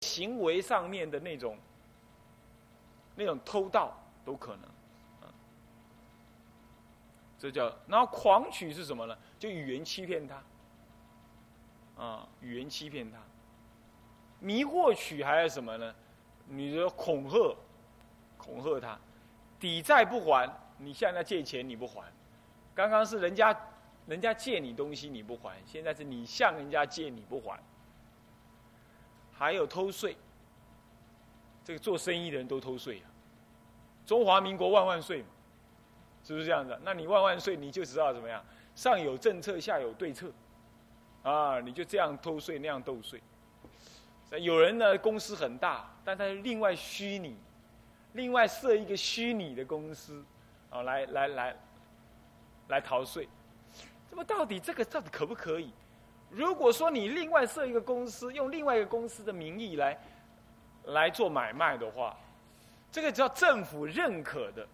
行为上面的那种那种偷盗都可能，这叫然后狂取是什么呢？就语言欺骗他，啊，语言欺骗他，迷惑取还是什么呢？你说恐吓，恐吓他，抵债不还，你向他借钱你不还，刚刚是人家人家借你东西你不还，现在是你向人家借你不还。还有偷税，这个做生意的人都偷税啊！中华民国万万岁嘛，是不是这样子？那你万万岁，你就知道怎么样？上有政策，下有对策，啊，你就这样偷税那样斗税。有人呢，公司很大，但他另外虚拟，另外设一个虚拟的公司，啊，来来来，来逃税。那么到底这个到底可不可以？如果说你另外设一个公司，用另外一个公司的名义来来做买卖的话，这个叫政府认可的，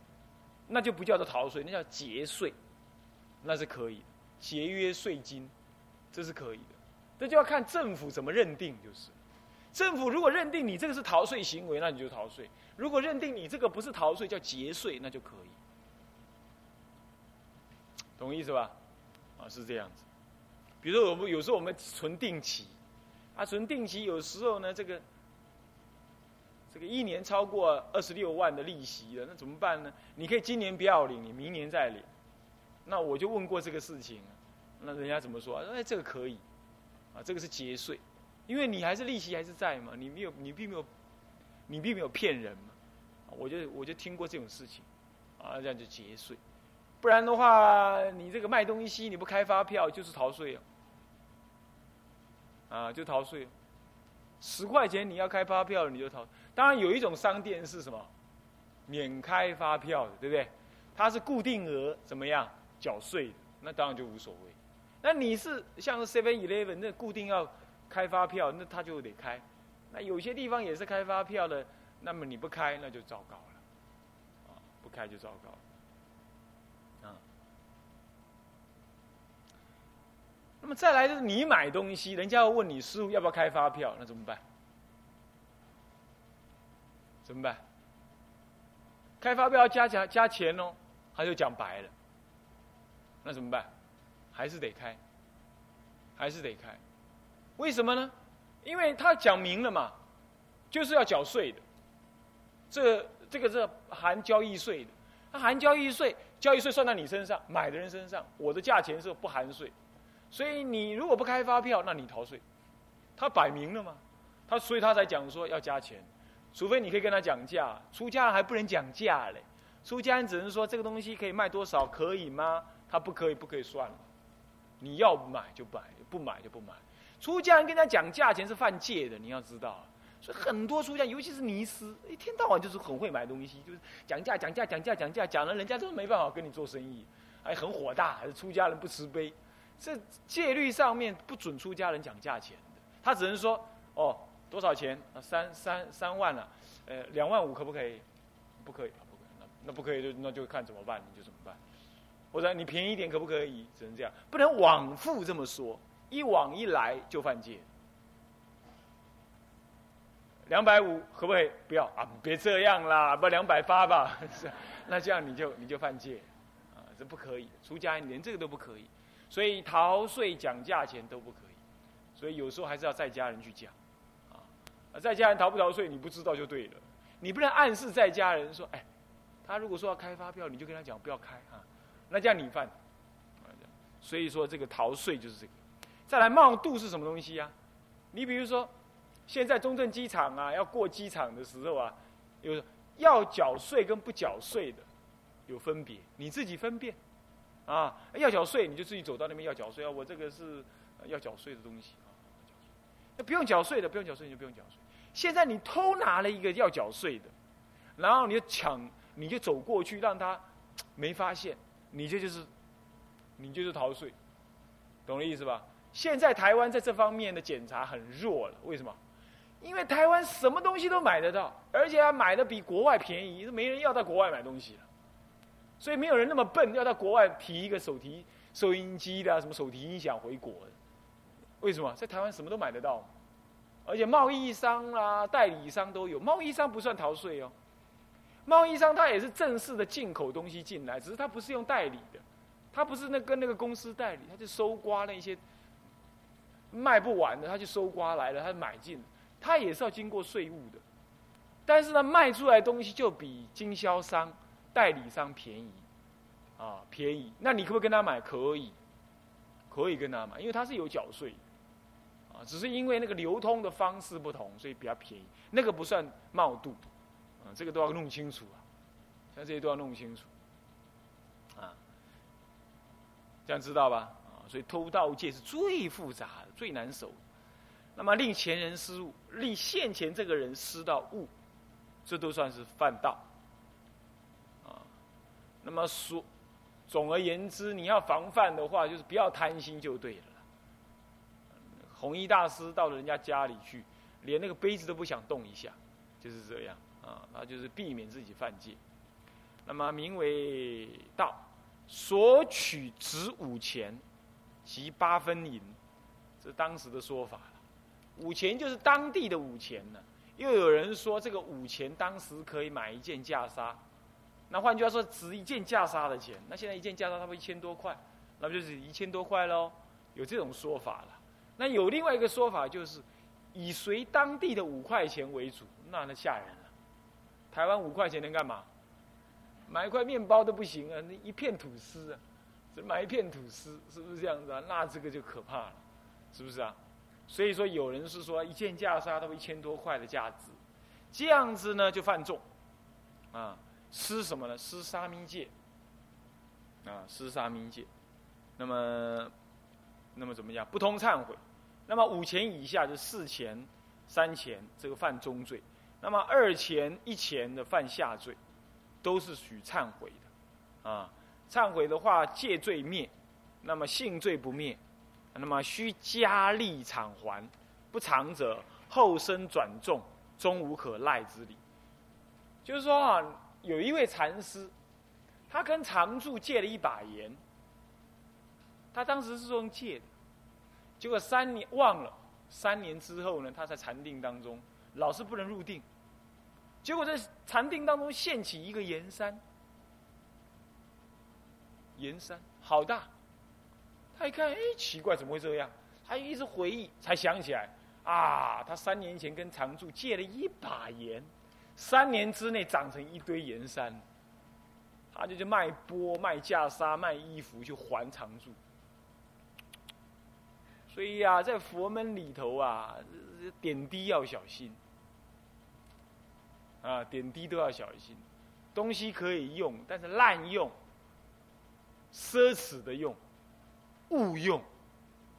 那就不叫做逃税，那叫节税，那是可以节约税金，这是可以的。这就要看政府怎么认定，就是政府如果认定你这个是逃税行为，那你就逃税；如果认定你这个不是逃税，叫节税，那就可以。懂意思吧？啊，是这样子。比如说，我们有时候我们存定期，啊，存定期有时候呢，这个这个一年超过二十六万的利息了，那怎么办呢？你可以今年不要领，你明年再领。那我就问过这个事情，那人家怎么说？哎，这个可以，啊，这个是节税，因为你还是利息还是在嘛，你没有，你并没有，你并没有骗人嘛。我就我就听过这种事情，啊，这样就节税，不然的话，你这个卖东西你不开发票就是逃税哦。啊，啊就逃税，十块钱你要开发票，你就逃。当然有一种商店是什么，免开发票的，对不对？它是固定额怎么样缴税，那当然就无所谓。那你是像 Seven Eleven 那固定要开发票，那他就得开。那有些地方也是开发票的，那么你不开那就糟糕了，啊，不开就糟糕。那么再来就是你买东西，人家要问你师傅要不要开发票，那怎么办？怎么办？开发票要加钱加钱哦，他就讲白了。那怎么办？还是得开，还是得开。为什么呢？因为他讲明了嘛，就是要缴税的。这这个是含交易税的，他含交易税，交易税算在你身上，买的人身上，我的价钱是不含税。所以你如果不开发票，那你逃税，他摆明了嘛，他所以他才讲说要加钱，除非你可以跟他讲价，出家人还不能讲价嘞，出家人只能说这个东西可以卖多少，可以吗？他不可以，不可以算了，你要买就买，不买就不买。出家人跟他讲价钱是犯戒的，你要知道。所以很多出家，尤其是尼斯，一天到晚就是很会买东西，就是讲价讲价讲价讲价，讲了人家都没办法跟你做生意，还很火大，还是出家人不慈悲。这戒律上面不准出家人讲价钱，他只能说哦多少钱啊三三三万了，呃两万五可不可以？不可以，不可以，那那不可以就那就看怎么办，你就怎么办？或者你便宜一点可不可以？只能这样，不能往复这么说，一往一来就犯戒。两百五可不可以？不要啊，别这样啦，不两百八吧？那这样你就你就犯戒，啊，这不可以，出家人连这个都不可以。所以逃税讲价钱都不可以，所以有时候还是要在家人去讲，啊，在家人逃不逃税你不知道就对了，你不能暗示在家人说，哎，他如果说要开发票，你就跟他讲不要开啊，那这样你犯，所以说这个逃税就是这个。再来冒度是什么东西啊？你比如说，现在中正机场啊，要过机场的时候啊，有要缴税跟不缴税的有分别，你自己分辨。啊，要缴税你就自己走到那边要缴税啊！我这个是要缴税的东西啊，那不用缴税的，不用缴税你就不用缴税。现在你偷拿了一个要缴税的，然后你就抢，你就走过去让他没发现，你这就是，你就是逃税，懂了意思吧？现在台湾在这方面的检查很弱了，为什么？因为台湾什么东西都买得到，而且还买的比国外便宜，没人要到国外买东西了。所以没有人那么笨，要到国外提一个手提收音机的，什么手提音响回国。为什么？在台湾什么都买得到，而且贸易商啦、代理商都有。贸易商不算逃税哦，贸易商他也是正式的进口东西进来，只是他不是用代理的，他不是那跟那个公司代理，他就收刮那些卖不完的，他就收刮来了，他买进，他也是要经过税务的。但是呢，卖出来东西就比经销商、代理商便宜，啊，便宜。那你可不可以跟他买？可以，可以跟他买，因为他是有缴税，啊，只是因为那个流通的方式不同，所以比较便宜。那个不算冒度，啊，这个都要弄清楚啊，像这些都要弄清楚，啊，这样知道吧？啊，所以偷盗界是最复杂的、最难守。那么令前人失误，令现前这个人失到误。这都算是犯盗，那么说，总而言之，你要防范的话，就是不要贪心就对了。弘一大师到了人家家里去，连那个杯子都不想动一下，就是这样啊，那就是避免自己犯戒。那么名为道，索取值五钱，及八分银，这当时的说法了五钱就是当地的五钱呢。又有人说，这个五钱当时可以买一件袈裟，那换句话说，值一件袈裟的钱。那现在一件袈裟差不多一千多块，那不就是一千多块喽？有这种说法了。那有另外一个说法，就是以随当地的五块钱为主，那那吓人了。台湾五块钱能干嘛？买一块面包都不行啊，那一片吐司啊，只买一片吐司，是不是这样子啊？那这个就可怕了，是不是啊？所以说，有人是说一件袈裟都一千多块的价值，这样子呢就犯重，啊，施什么呢？施沙弥戒，啊，施沙弥戒。那么，那么怎么样？不通忏悔。那么五钱以下就四钱、三钱，这个犯中罪。那么二钱、一钱的犯下罪，都是属忏悔的，啊，忏悔的话戒罪灭，那么性罪不灭。那么需加力偿还，不偿者后生转重，终无可赖之理。就是说啊，有一位禅师，他跟常住借了一把盐，他当时是用借的，结果三年忘了，三年之后呢，他在禅定当中老是不能入定，结果在禅定当中现起一个盐山，盐山好大。他一看，哎，奇怪，怎么会这样？他一直回忆，才想起来，啊，他三年前跟常住借了一把盐，三年之内长成一堆盐山，他就去卖钵、卖袈裟、卖衣服去还常住。所以呀，在佛门里头啊，点滴要小心，啊，点滴都要小心，东西可以用，但是滥用、奢侈的用。误用、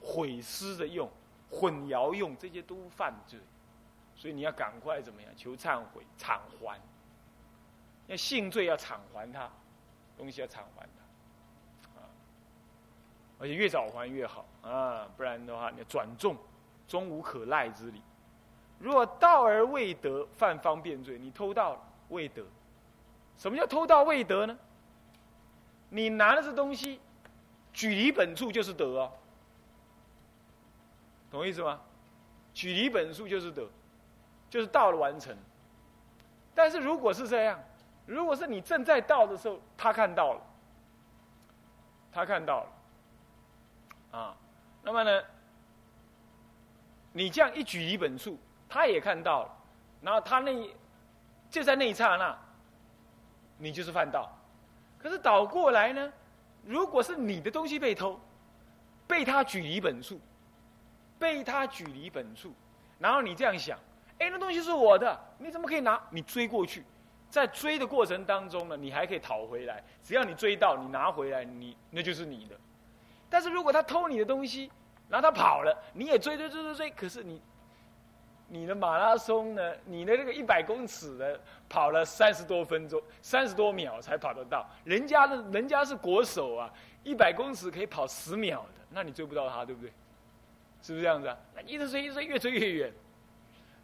毁失的用、混淆用，这些都犯罪，所以你要赶快怎么样？求忏悔、偿还。要性罪要偿还他，东西要偿还他，啊，而且越早还越好啊，不然的话你转重，终无可赖之理。若盗而未得，犯方便罪。你偷盗了未得，什么叫偷盗未得呢？你拿的这东西。举离本处就是得哦，懂我意思吗？举离本处就是得，就是到了完成。但是如果是这样，如果是你正在到的时候，他看到了，他看到了，啊，那么呢，你这样一举离本处，他也看到了，然后他那就在那一刹那，你就是犯道。可是倒过来呢？如果是你的东西被偷，被他举离本处，被他举离本处，然后你这样想，哎，那东西是我的，你怎么可以拿？你追过去，在追的过程当中呢，你还可以讨回来。只要你追到，你拿回来，你那就是你的。但是如果他偷你的东西，然后他跑了，你也追追追追追，可是你。你的马拉松呢？你的那个一百公尺的跑了三十多分钟，三十多秒才跑得到。人家的人家是国手啊，一百公尺可以跑十秒的，那你追不到他，对不对？是不是这样子啊？那一直追，一直追，越追越远。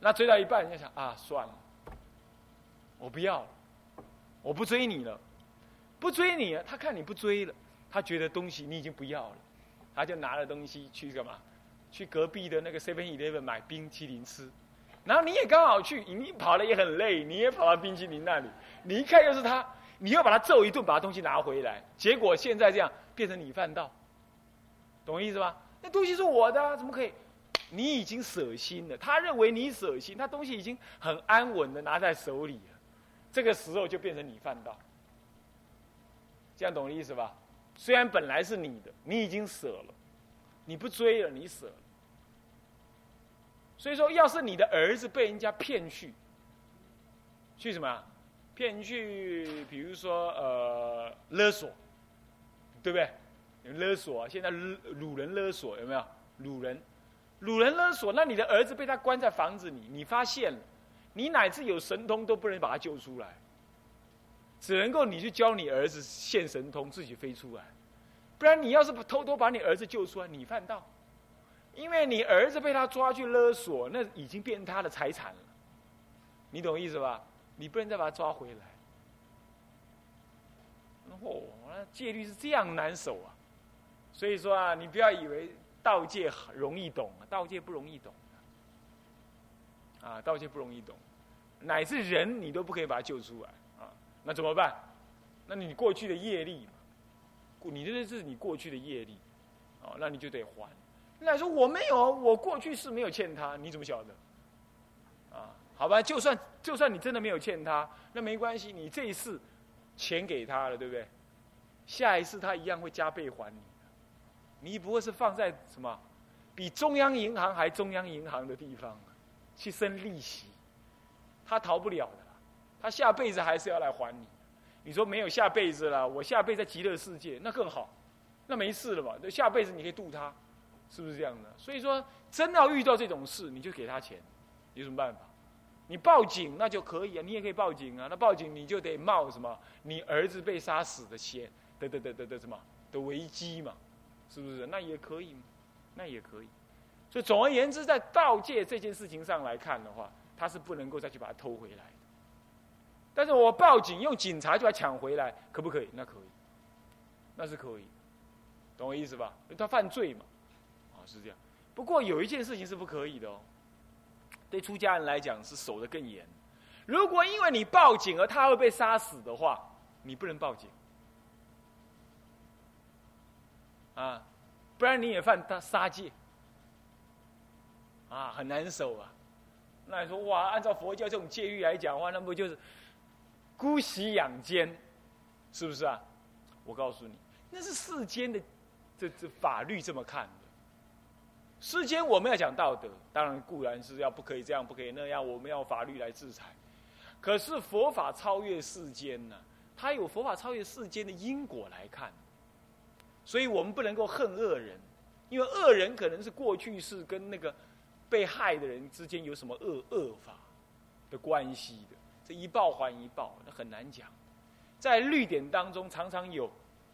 那追到一半，你就想啊，算了，我不要了，我不追你了，不追你了。他看你不追了，他觉得东西你已经不要了，他就拿了东西去干嘛？去隔壁的那个 Seven Eleven 买冰淇淋吃，然后你也刚好去，你跑了也很累，你也跑到冰淇淋那里，你一看又是他，你要把他揍一顿，把他东西拿回来，结果现在这样变成你犯道，懂意思吧？那东西是我的，怎么可以？你已经舍心了，他认为你舍心，他东西已经很安稳的拿在手里了，这个时候就变成你犯道，这样懂我意思吧？虽然本来是你的，你已经舍了，你不追了，你舍了。所以说，要是你的儿子被人家骗去，去什么？骗去，比如说呃勒索，对不对？勒索，现在掳人勒索有没有？掳人，掳人勒索，那你的儿子被他关在房子里，你发现了，你乃至有神通都不能把他救出来。只能够你去教你儿子现神通，自己飞出来，不然你要是偷偷把你儿子救出来，你犯道，因为你儿子被他抓去勒索，那已经变他的财产了，你懂意思吧？你不能再把他抓回来。哦，那戒律是这样难守啊，所以说啊，你不要以为道戒容易懂啊，道戒不容易懂，啊，道戒不容易懂，乃至人你都不可以把他救出来啊。那怎么办？那你过去的业力嘛，你这是你过去的业力，哦，那你就得还。那说我没有，我过去是没有欠他，你怎么晓得？啊，好吧，就算就算你真的没有欠他，那没关系，你这一次钱给他了，对不对？下一次他一样会加倍还你。你不会是放在什么比中央银行还中央银行的地方去生利息？他逃不了的。他下辈子还是要来还你，你说没有下辈子了，我下辈子在极乐世界那更好，那没事了嘛？那下辈子你可以渡他，是不是这样的？所以说，真要遇到这种事，你就给他钱，有什么办法？你报警那就可以啊，你也可以报警啊。那报警你就得冒什么？你儿子被杀死的险，的的的的的什么的危机嘛？是不是？那也可以，那也可以。所以总而言之，在盗戒这件事情上来看的话，他是不能够再去把它偷回来。但是我报警用警察就要抢回来，可不可以？那可以，那是可以，懂我意思吧？因为他犯罪嘛，啊是这样。不过有一件事情是不可以的哦，对出家人来讲是守得更严。如果因为你报警而他会被杀死的话，你不能报警，啊，不然你也犯他杀戒，啊很难守啊。那你说哇，按照佛教这种戒律来讲的话，那不就是？姑息养奸，是不是啊？我告诉你，那是世间的这这法律这么看的。世间我们要讲道德，当然固然是要不可以这样，不可以那样，我们要法律来制裁。可是佛法超越世间呢，它有佛法超越世间的因果来看。所以我们不能够恨恶人，因为恶人可能是过去是跟那个被害的人之间有什么恶恶法的关系的。这一报还一报，那很难讲。在律典当中，常常有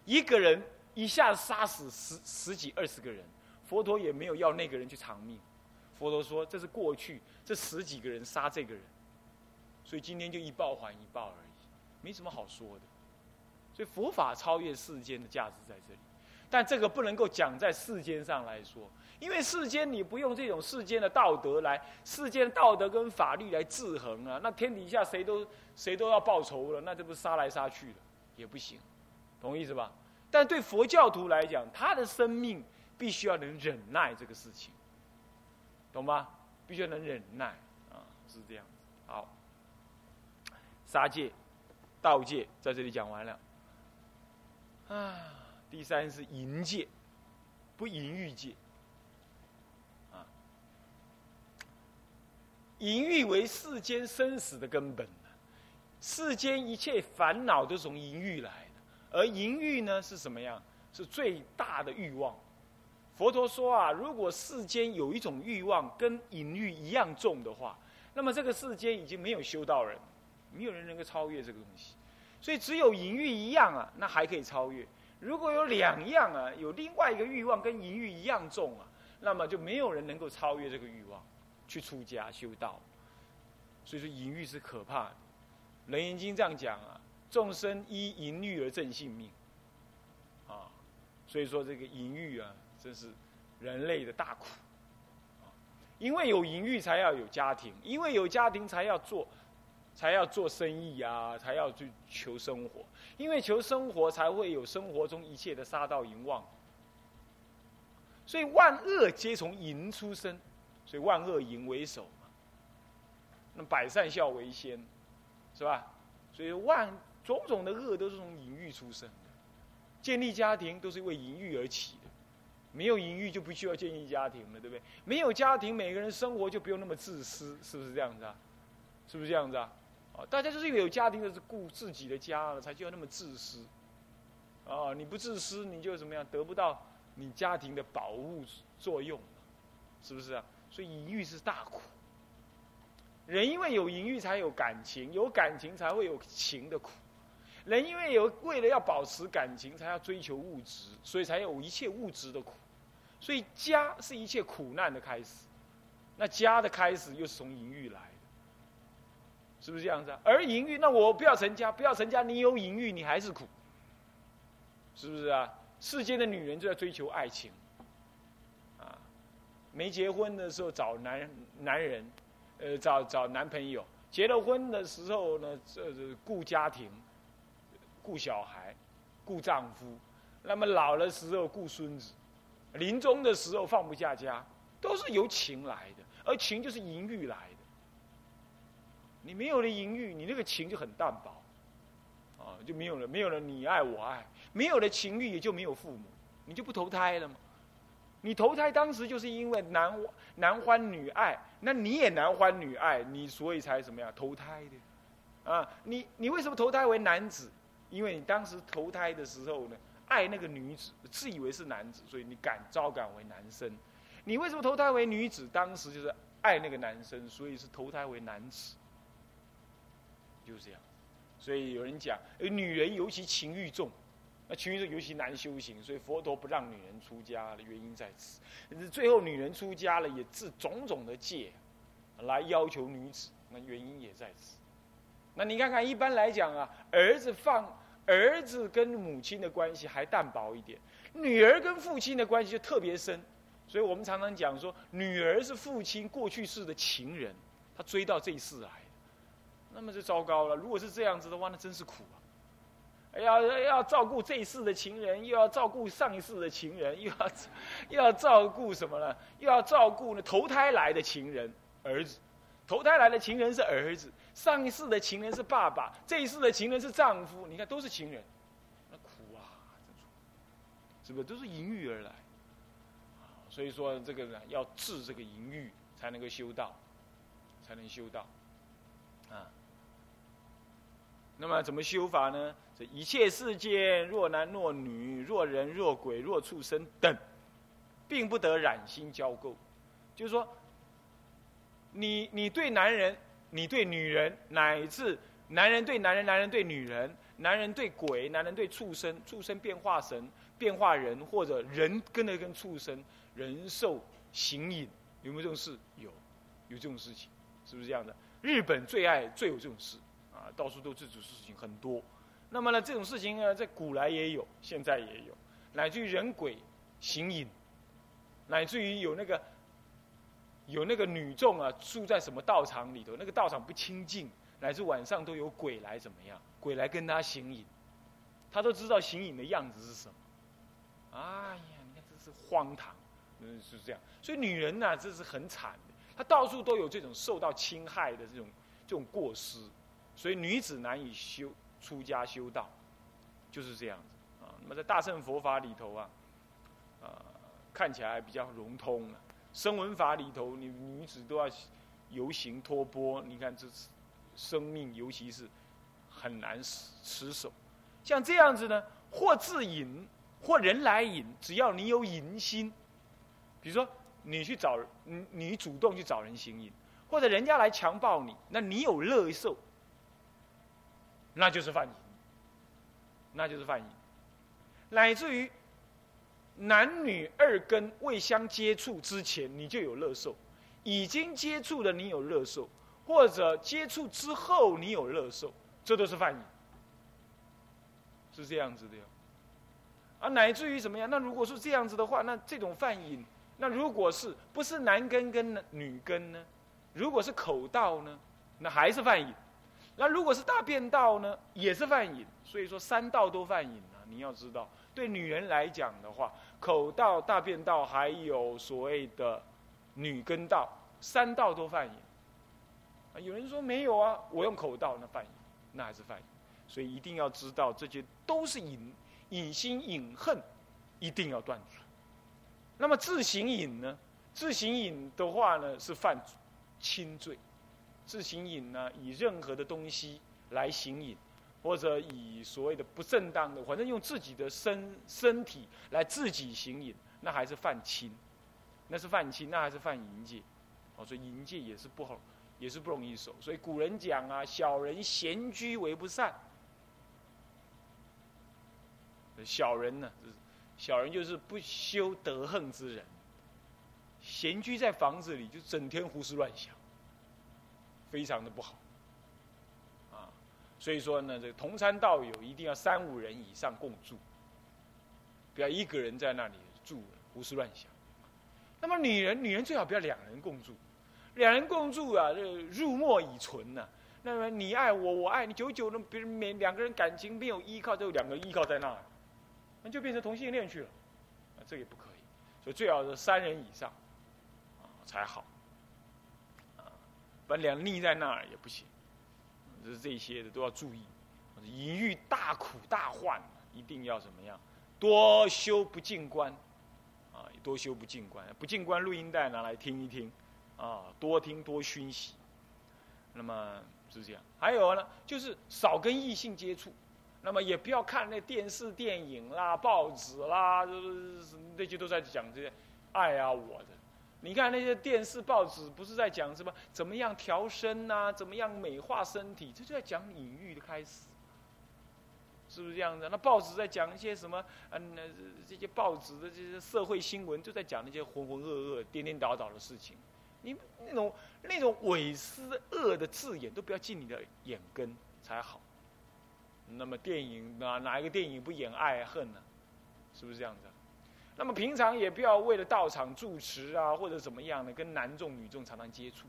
一个人一下杀死十十几二十个人，佛陀也没有要那个人去偿命。佛陀说，这是过去这十几个人杀这个人，所以今天就一报还一报而已，没什么好说的。所以佛法超越世间的价值在这里，但这个不能够讲在世间上来说。因为世间你不用这种世间的道德来，世间道德跟法律来制衡啊，那天底下谁都谁都要报仇了，那这不杀来杀去的也不行，懂意思吧？但对佛教徒来讲，他的生命必须要能忍耐这个事情，懂吗？必须要能忍耐啊，是这样。好，杀戒、盗戒在这里讲完了。啊，第三是淫戒，不淫欲戒。啊淫欲为世间生死的根本世间一切烦恼都从淫欲来的，而淫欲呢是什么样？是最大的欲望。佛陀说啊，如果世间有一种欲望跟淫欲一样重的话，那么这个世间已经没有修道人，没有人能够超越这个东西。所以只有淫欲一样啊，那还可以超越。如果有两样啊，有另外一个欲望跟淫欲一样重啊，那么就没有人能够超越这个欲望。去出家修道，所以说淫欲是可怕的。《楞严经》这样讲啊，众生依淫欲而正性命，啊，所以说这个淫欲啊，真是人类的大苦，因为有淫欲才要有家庭，因为有家庭才要做，才要做生意啊，才要去求生活。因为求生活才会有生活中一切的杀盗淫妄。所以万恶皆从淫出生，所以万恶淫为首嘛。那百善孝为先，是吧？所以万种种的恶都是从淫欲出生的。建立家庭都是为淫欲而起的。没有淫欲就不需要建立家庭了，对不对？没有家庭，每个人生活就不用那么自私，是不是这样子啊？是不是这样子啊？大家就是因为有家庭的是顾自己的家了，才就要那么自私。啊，你不自私，你就怎么样？得不到你家庭的保护作用，是不是啊？所以淫欲是大苦。人因为有淫欲才有感情，有感情才会有情的苦。人因为有为了要保持感情，才要追求物质，所以才有一切物质的苦。所以家是一切苦难的开始。那家的开始又是从淫欲来，是不是这样子啊？而淫欲，那我不要成家，不要成家，你有淫欲，你还是苦，是不是啊？世间的女人就在追求爱情，啊，没结婚的时候找男男人，呃，找找男朋友；结了婚的时候呢，这顾家庭。顾小孩，顾丈夫，那么老的时候顾孙子，临终的时候放不下家，都是由情来的，而情就是淫欲来。你没有了淫欲，你那个情就很淡薄，啊，就没有了，没有了你爱我爱，没有了情欲，也就没有父母，你就不投胎了嘛。你投胎当时就是因为男男欢女爱，那你也男欢女爱，你所以才怎么样投胎的，啊，你你为什么投胎为男子？因为你当时投胎的时候呢，爱那个女子，自以为是男子，所以你敢招敢为男生。你为什么投胎为女子？当时就是爱那个男生，所以是投胎为男子。就是这样。所以有人讲，女人尤其情欲重，那情欲重尤其难修行，所以佛陀不让女人出家的原因在此。最后女人出家了，也治种种的戒，来要求女子，那原因也在此。那你看看，一般来讲啊，儿子放儿子跟母亲的关系还淡薄一点，女儿跟父亲的关系就特别深，所以我们常常讲说，女儿是父亲过去式的情人，他追到这一世来，那么就糟糕了。如果是这样子的话，那真是苦啊！要要照顾这一世的情人，又要照顾上一世的情人，又要又要照顾什么呢？又要照顾呢投胎来的情人儿子。投胎来的情人是儿子，上一世的情人是爸爸，这一世的情人是丈夫。你看，都是情人，那苦啊，是不是？都是淫欲而来。所以说，这个呢，要治这个淫欲，才能够修道，才能修道。啊，那么怎么修法呢？这一切世间，若男若女，若人若鬼，若畜生等，并不得染心交垢。就是说。你你对男人，你对女人，乃至男人对男人，男人对女人，男人对鬼，男人对畜生，畜生变化神，变化人，或者人跟着跟畜生，人兽形影，有没有这种事？有，有这种事情，是不是这样的？日本最爱最有这种事，到处都这种事情很多。那么呢，这种事情呢，在古来也有，现在也有，乃至于人鬼形影，乃至于有那个。有那个女众啊，住在什么道场里头？那个道场不清净，乃至晚上都有鬼来怎么样？鬼来跟他行影，他都知道行影的样子是什么。哎呀，你看这是荒唐，嗯，是这样。所以女人呢，这是很惨的，她到处都有这种受到侵害的这种这种过失，所以女子难以修出家修道，就是这样子啊。那么在大乘佛法里头啊，啊，看起来比较融通了。声闻法里头，你女子都要游行托钵，你看这生命，尤其是很难持守。像这样子呢，或自引，或人来引，只要你有引心，比如说你去找，你你主动去找人行引，或者人家来强暴你，那你有乐受，那就是犯淫，那就是犯淫，乃至于。男女二根未相接触之前，你就有乐受；已经接触了，你有乐受；或者接触之后，你有乐受，这都是犯淫，是这样子的哟。啊，乃至于怎么样？那如果是这样子的话，那这种犯淫，那如果是不是男根跟女根呢？如果是口道呢，那还是犯淫。那如果是大便道呢，也是犯淫。所以说三道都犯淫啊！你要知道，对女人来讲的话，口道、大便道还有所谓的女根道，三道都犯淫。啊，有人说没有啊，我用口道那犯淫，那还是犯淫。所以一定要知道，这些都是隐隐心隐恨，一定要断除。那么自行隐呢？自行隐的话呢，是犯轻罪。自行隐呢，以任何的东西来行隐，或者以所谓的不正当的，反正用自己的身身体来自己行隐，那还是犯轻。那是犯轻，那还是犯淫戒。哦，所以淫戒也是不好，也是不容易守。所以古人讲啊，小人闲居为不善。小人呢？小人就是不修德行之人，闲居在房子里就整天胡思乱想，非常的不好。啊，所以说呢，这个同参道友一定要三五人以上共住，不要一个人在那里住胡思乱想。那么女人，女人最好不要两人共住，两人共住啊，这入墨已存呐。那么你爱我，我爱你，久久的别人没两个人感情没有依靠，就两个依靠在那。那就变成同性恋去了，啊，这也不可以，所以最好是三人以上，啊才好，把脸立在那儿也不行，就是这些的都要注意，淫欲大苦大患，一定要怎么样？多修不净观，啊，多修不净观，不净观录音带拿来听一听，啊，多听多熏习，那么是这样。还有呢，就是少跟异性接触。那么也不要看那电视、电影啦、报纸啦，就是那些都在讲这些爱啊我的。你看那些电视、报纸，不是在讲什么怎么样调身呐，怎么样美化身体，这就在讲隐喻的开始，是不是这样子？那报纸在讲一些什么？嗯，那这些报纸的这些社会新闻，就在讲那些浑浑噩噩、颠颠倒倒的事情。你那种那种伪思恶的字眼，都不要进你的眼根才好。那么电影哪哪一个电影不演爱恨呢？是不是这样子？那么平常也不要为了道场住持啊或者怎么样的，跟男众女众常常接触。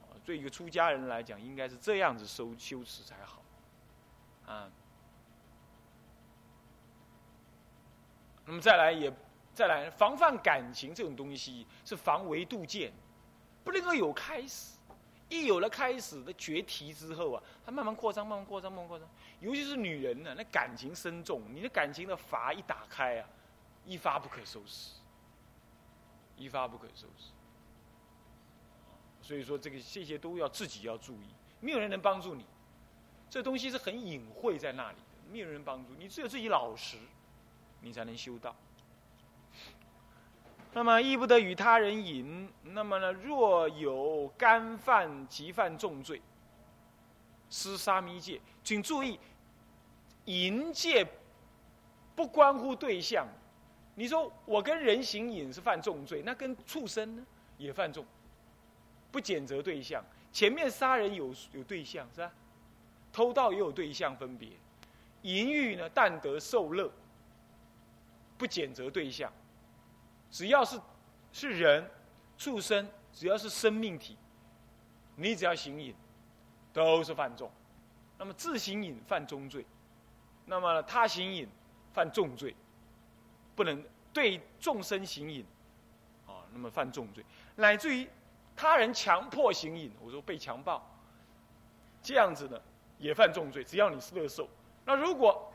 啊对一个出家人来讲，应该是这样子修修持才好。啊。那么再来也再来防范感情这种东西是防微杜渐，不能够有开始。一有了开始的决堤之后啊，它慢慢扩张，慢慢扩张，慢慢扩张。尤其是女人呢，那感情深重，你的感情的阀一打开啊，一发不可收拾，一发不可收拾。所以说，这个这些都要自己要注意，没有人能帮助你。这东西是很隐晦在那里的，没有人帮助你，只有自己老实，你才能修道。那么亦不得与他人饮。那么呢，若有干犯即犯重罪，失沙弥戒。请注意，淫戒不关乎对象。你说我跟人行淫是犯重罪，那跟畜生呢也犯重，不检责对象。前面杀人有有对象是吧？偷盗也有对象分别。淫欲呢，但得受乐，不检责对象。只要是是人、畜生，只要是生命体，你只要行淫，都是犯重。那么自行淫犯中罪，那么他行淫犯重罪，不能对众生行淫，啊，那么犯重罪，乃至于他人强迫行淫，我说被强暴，这样子呢也犯重罪。只要你是乐受，那如果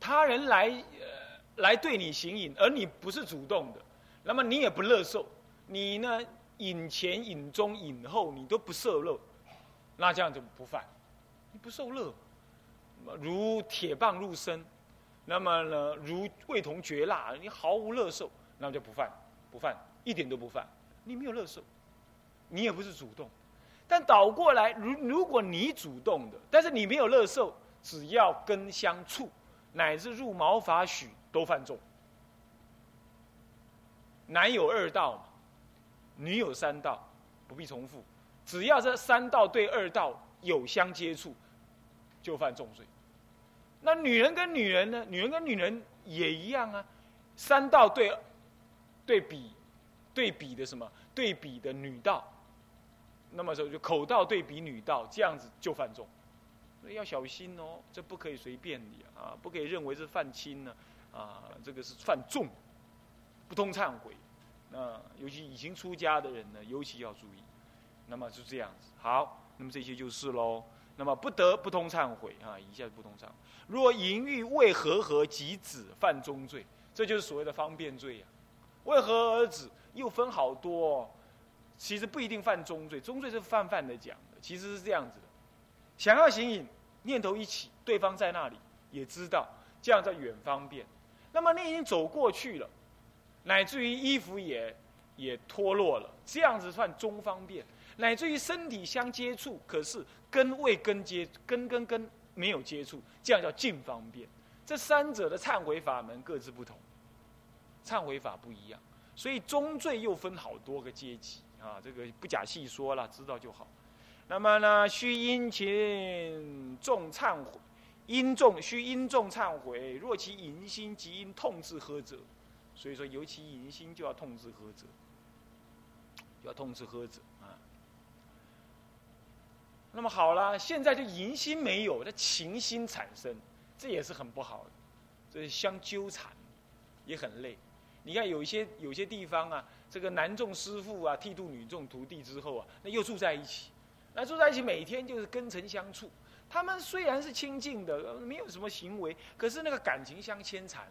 他人来呃。来对你行淫，而你不是主动的，那么你也不乐受，你呢引前引中引后你都不受乐，那这样就不犯，你不受乐，如铁棒入身，那么呢如味同嚼蜡，你毫无乐受，那就不犯，不犯，一点都不犯，你没有乐受，你也不是主动，但倒过来，如如果你主动的，但是你没有乐受，只要根相触，乃至入毛发许。都犯重，男有二道嘛，女有三道，不必重复。只要这三道对二道有相接触，就犯重罪。那女人跟女人呢？女人跟女人也一样啊，三道对对比对比的什么？对比的女道，那么说就口道对比女道，这样子就犯重，所以要小心哦，这不可以随便的啊，不可以认为是犯轻呢，啊，这个是犯重，不通忏悔，那尤其已经出家的人呢，尤其要注意。那么就这样子，好，那么这些就是喽。那么不得不通忏悔啊，一下子不通忏。若淫欲为和合即止，犯中罪，这就是所谓的方便罪呀。为何而止？又分好多，其实不一定犯中罪，中罪是泛泛的讲的，其实是这样子的。想要行淫，念头一起，对方在那里也知道，这样在远方便。那么你已经走过去了，乃至于衣服也也脱落了，这样子算中方便。乃至于身体相接触，可是根未根接，根跟根没有接触，这样叫近方便。这三者的忏悔法门各自不同，忏悔法不一样。所以中罪又分好多个阶级啊，这个不假细说了，知道就好。那么呢，须殷勤重忏悔，殷重须殷重忏悔。若其淫心即因痛自喝者，所以说尤其淫心就要痛自喝者，要痛自喝者。那么好了，现在就淫心没有，那情心产生，这也是很不好的，这相纠缠，也很累。你看有一些有些地方啊，这个男众师傅啊剃度女众徒弟之后啊，那又住在一起，那住在一起每天就是跟尘相处。他们虽然是亲近的，没有什么行为，可是那个感情相牵缠，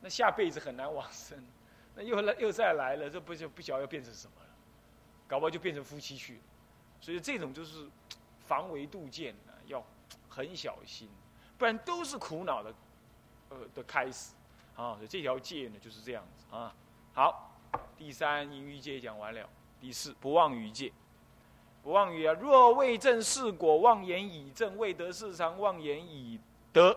那下辈子很难往生。那又来又再来了，这不就不晓得要变成什么了？搞不好就变成夫妻去了。所以这种就是防微杜渐啊，要很小心，不然都是苦恼的呃的开始。啊，所以这条戒呢就是这样子啊。好，第三淫欲戒讲完了。第四不妄语戒，不妄语啊。若未证事果，妄言以证；未得事常，妄言以得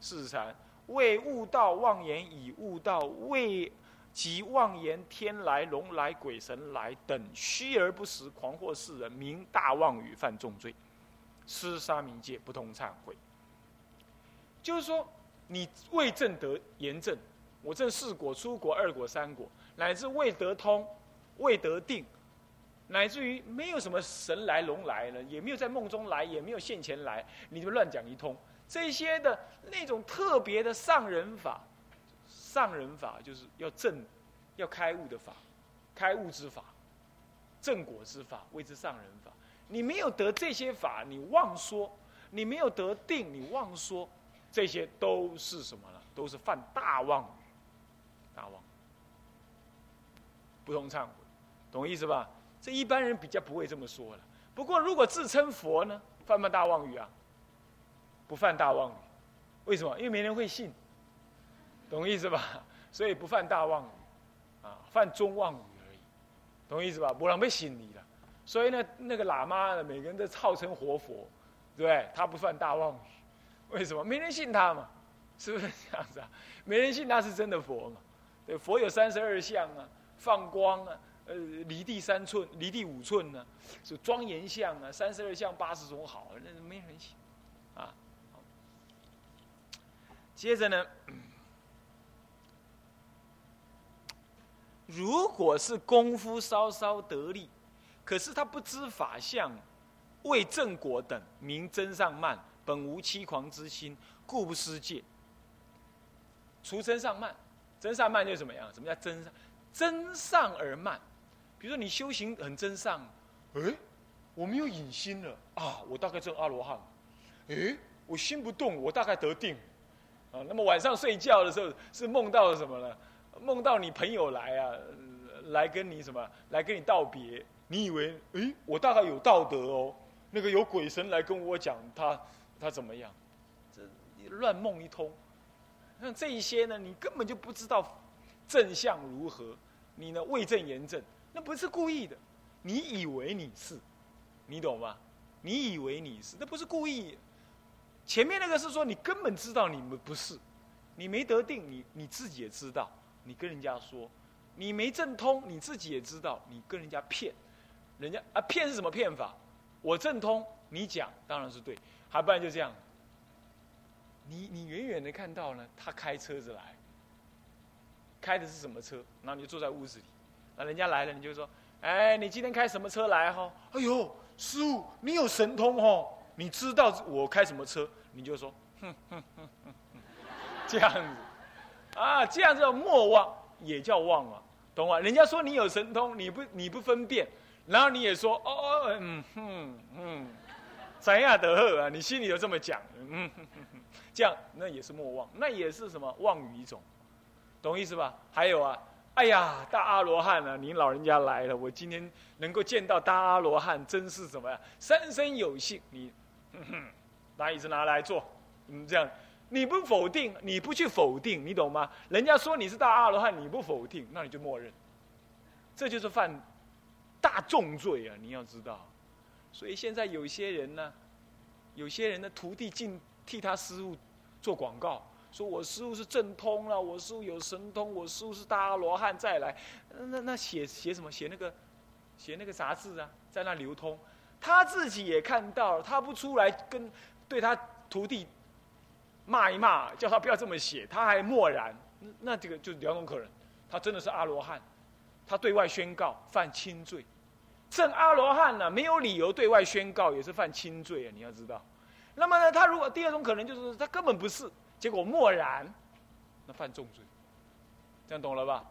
事常；未悟道，妄言以悟道；未及妄言天来、龙来、鬼神来等虚而不实，狂惑世人，名大妄语，犯重罪。失杀冥界不通忏悔，就是说。你未证得言证，我证四果、出果、二果、三果，乃至未得通、未得定，乃至于没有什么神来龙来了，也没有在梦中来，也没有现前来，你就乱讲一通。这些的那种特别的上人法，上人法就是要正、要开悟的法，开悟之法，正果之法，谓之上人法。你没有得这些法，你妄说；你没有得定，你妄说。这些都是什么呢？都是犯大妄语，大妄，不通忏悔，懂意思吧？这一般人比较不会这么说了。不过如果自称佛呢，犯不犯大妄语啊？不犯大妄语，为什么？因为没人会信，懂意思吧？所以不犯大妄语，啊，犯中妄语而已，懂意思吧？不然被信你了。所以呢，那个喇嘛呢，每个人都号称活佛，对不对？他不犯大妄语。为什么没人信他嘛？是不是这样子啊？没人信他是真的佛嘛？对，佛有三十二相啊，放光啊，呃，离地三寸，离地五寸呢，是庄严相啊，三十二相八十种好，那没人信啊。接着呢，如果是功夫稍稍得力，可是他不知法相，为正果等，名真上慢。本无欺狂之心，故不失戒。除真上慢，真上慢就怎么样？什么叫真上？真上而慢。比如说你修行很真上，哎，我没有隐心了啊，我大概证阿罗汉。哎，我心不动，我大概得定。啊，那么晚上睡觉的时候是梦到了什么呢？梦到你朋友来啊，来跟你什么？来跟你道别。你以为哎，我大概有道德哦。那个有鬼神来跟我讲他。他怎么样？这乱梦一通，像这一些呢，你根本就不知道正向如何，你呢未正言正，那不是故意的，你以为你是，你懂吗？你以为你是，那不是故意。前面那个是说你根本知道你们不是，你没得定，你你自己也知道，你跟人家说，你没正通，你自己也知道，你跟人家骗，人家啊骗是什么骗法？我正通，你讲当然是对。还不然就这样，你你远远的看到呢，他开车子来，开的是什么车？然后你就坐在屋子里，那人家来了，你就说，哎，你今天开什么车来哈？哎呦，师傅，你有神通哦，你知道我开什么车？你就说，哼哼哼哼哼，这样子，啊，这样叫莫忘也叫忘啊，懂吗？人家说你有神通，你不你不分辨，然后你也说，哦哦，嗯哼嗯，怎样得贺啊？你心里就这么讲，嗯哼哼哼，这样那也是莫忘，那也是什么妄语一种，懂意思吧？还有啊，哎呀，大阿罗汉啊，您老人家来了，我今天能够见到大阿罗汉，真是什么呀？三生有幸，你，哼哼。拿椅子拿来坐，嗯，这样，你不否定，你不去否定，你懂吗？人家说你是大阿罗汉，你不否定，那你就默认，这就是犯大重罪啊！你要知道，所以现在有些人呢，有些人的徒弟竟替他师傅做广告，说我师傅是正通了，我师傅有神通，我师傅是大阿罗汉再来，那那写写什么？写那个写那个杂志啊，在那流通，他自己也看到了，他不出来跟。对他徒弟骂一骂，叫他不要这么写，他还默然。那这个就是两种可能：他真的是阿罗汉，他对外宣告犯轻罪；正阿罗汉呢，没有理由对外宣告，也是犯轻罪啊！你要知道。那么呢，他如果第二种可能就是他根本不是，结果默然，那犯重罪。这样懂了吧？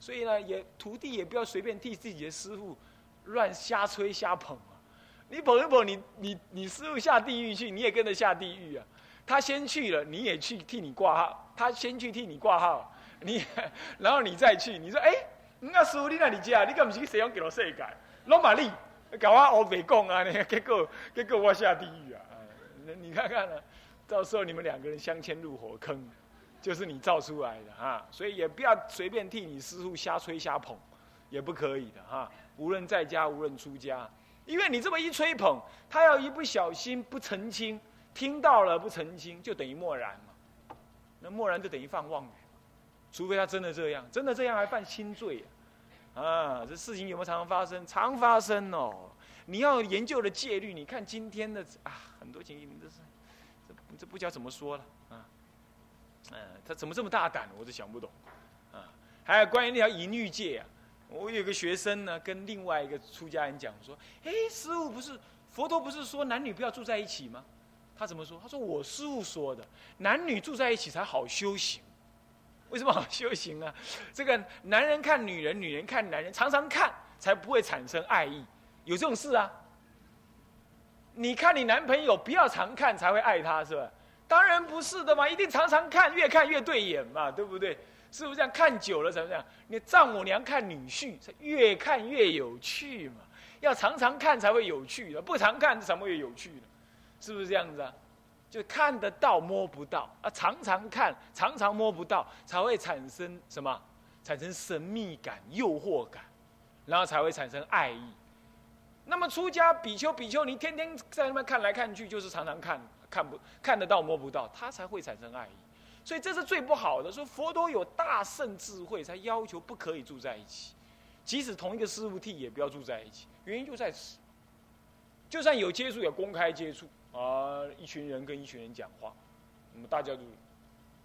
所以呢，也徒弟也不要随便替自己的师傅乱瞎吹瞎捧。你捧一捧，你你你师傅下地狱去，你也跟着下地狱啊！他先去了，你也去替你挂号。他先去替你挂号，你然后你再去。你说哎，那师傅你那里家，你敢不是去西洋给我世界？罗马利搞我欧北贡啊！结果结果我下地狱啊！你看看呢，到时候你们两个人相牵入火坑，就是你造出来的啊！所以也不要随便替你师傅瞎吹瞎捧，也不可以的哈。无论在家，无论出家。因为你这么一吹捧，他要一不小心不澄清，听到了不澄清，就等于默然嘛。那默然就等于犯妄语，除非他真的这样，真的这样还犯轻罪啊！这事情有没有常常发生？常发生哦。你要研究的戒律，你看今天的啊，很多情形都是，这这不叫怎么说了啊？嗯，他怎么这么大胆？我都想不懂啊。还有关于那条淫欲戒啊。我有个学生呢，跟另外一个出家人讲说：“哎，师傅不是佛陀不是说男女不要住在一起吗？”他怎么说？他说：“我师傅说的，男女住在一起才好修行。为什么好修行啊？这个男人看女人，女人看男人，常常看才不会产生爱意。有这种事啊？你看你男朋友不要常看才会爱他是吧？当然不是的嘛，一定常常看，越看越对眼嘛，对不对？”是不是这样看久了怎么样？你丈母娘看女婿，越看越有趣嘛。要常常看才会有趣的，不常看怎么会有趣呢？是不是这样子啊？就看得到摸不到啊，常常看常常摸不到，才会产生什么？产生神秘感、诱惑感，然后才会产生爱意。那么出家比丘、比丘，你天天在那边看来看去，就是常常看看不看得到摸不到，他才会产生爱意。所以这是最不好的。说佛陀有大圣智慧，才要求不可以住在一起，即使同一个师傅替，也不要住在一起。原因就在此。就算有接触，也公开接触啊，一群人跟一群人讲话，那么大家就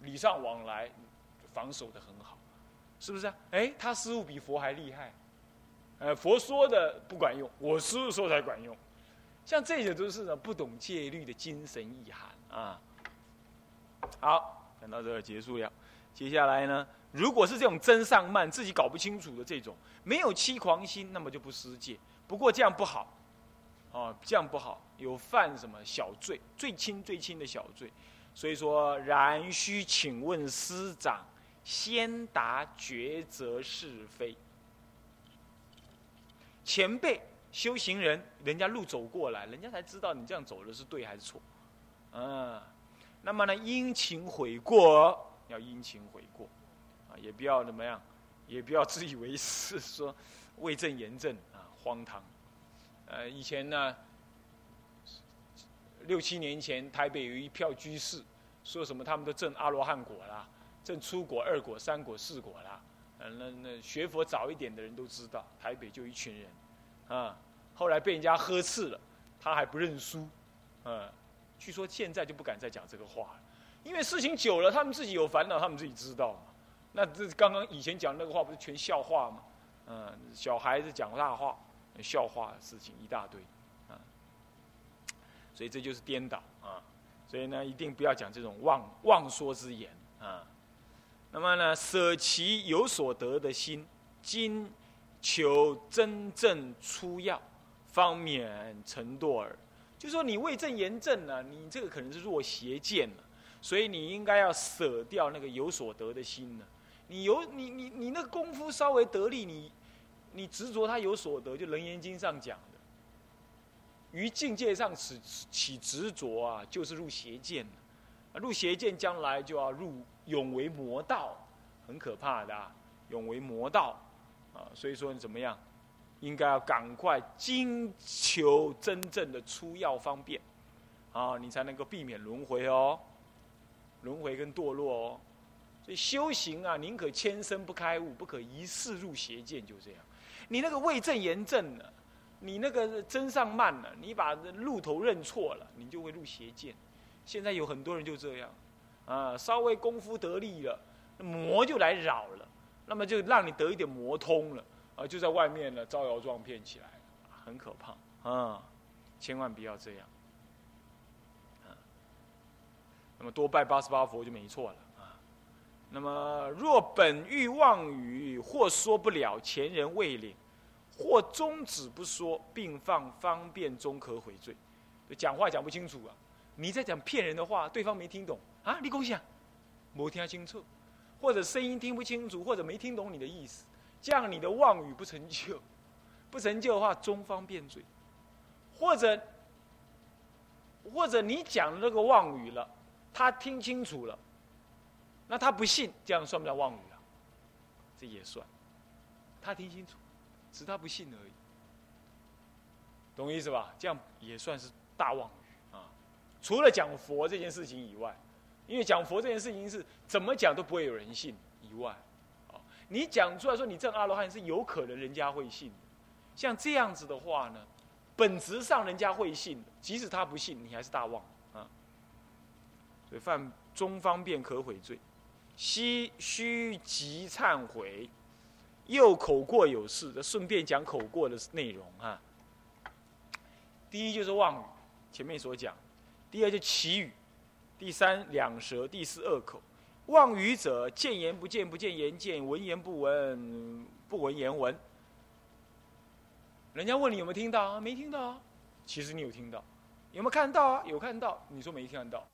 礼尚往来，防守的很好，是不是啊？哎，他师傅比佛还厉害，呃，佛说的不管用，我师傅说才管用。像这些都是呢不懂戒律的精神意涵啊。好。讲到这儿结束了，接下来呢？如果是这种真上慢、自己搞不清楚的这种，没有欺狂心，那么就不失戒。不过这样不好，哦，这样不好，有犯什么小罪，最轻最轻的小罪。所以说，然须请问师长，先答抉择是非。前辈修行人，人家路走过来，人家才知道你这样走的是对还是错，嗯。那么呢，殷勤悔过，要殷勤悔过，啊，也不要怎么样，也不要自以为是，说为正言正啊，荒唐。呃，以前呢，六七年前，台北有一票居士，说什么他们都证阿罗汉果啦，证出果、二果、三果、四果啦。嗯，那那学佛早一点的人都知道，台北就一群人，啊，后来被人家呵斥了，他还不认输，啊。据说现在就不敢再讲这个话了，因为事情久了，他们自己有烦恼，他们自己知道嘛。那这刚刚以前讲那个话不是全笑话吗？嗯，小孩子讲大话，笑话的事情一大堆，啊，所以这就是颠倒啊。所以呢，一定不要讲这种妄妄说之言啊。那么呢，舍其有所得的心，今求真正出药，方免成堕耳。就说你为正言正呢，你这个可能是弱邪见了，所以你应该要舍掉那个有所得的心呢。你有你你你那功夫稍微得力，你你执着他有所得，就《楞严经》上讲的，于境界上起起执着啊，就是入邪见了。入邪见将来就要入永为魔道，很可怕的啊，永为魔道啊。所以说你怎么样，应该要赶快精求真正的出药方便啊，你才能够避免轮回哦，轮回跟堕落哦。所以修行啊，宁可千生不开悟，不可一世入邪见，就这样。你那个位正言正了，你那个真上慢了，你把路头认错了，你就会入邪见。现在有很多人就这样，啊，稍微功夫得力了，魔就来扰了，那么就让你得一点魔通了，啊，就在外面呢招摇撞骗起来，很可怕啊！千万不要这样，啊，那么多拜八十八佛就没错了。那么，若本欲妄语，或说不了，前人未领，或终止不说，并放方便中可悔罪。讲话讲不清楚啊！你在讲骗人的话，对方没听懂啊？你讲，没听清楚，或者声音听不清楚，或者没听懂你的意思，这样你的妄语不成就，不成就的话，中方便罪。或者，或者你讲那个妄语了，他听清楚了。那他不信，这样算不算妄语啊？这也算，他听清楚，只是他不信而已，懂意思吧？这样也算是大妄语啊！除了讲佛这件事情以外，因为讲佛这件事情是怎么讲都不会有人信以外，啊，你讲出来说你证阿罗汉是有可能人家会信的，像这样子的话呢，本质上人家会信，即使他不信，你还是大妄啊！所以犯中方便可悔罪。须须即忏悔，又口过有事，顺便讲口过的内容啊。第一就是妄语，前面所讲；第二就绮语；第三两舌；第四恶口。妄语者，见言不见，不见言见，闻言不闻，不闻言闻。人家问你有没有听到啊？没听到啊。其实你有听到，有没有看到啊？有看到。你说没看到。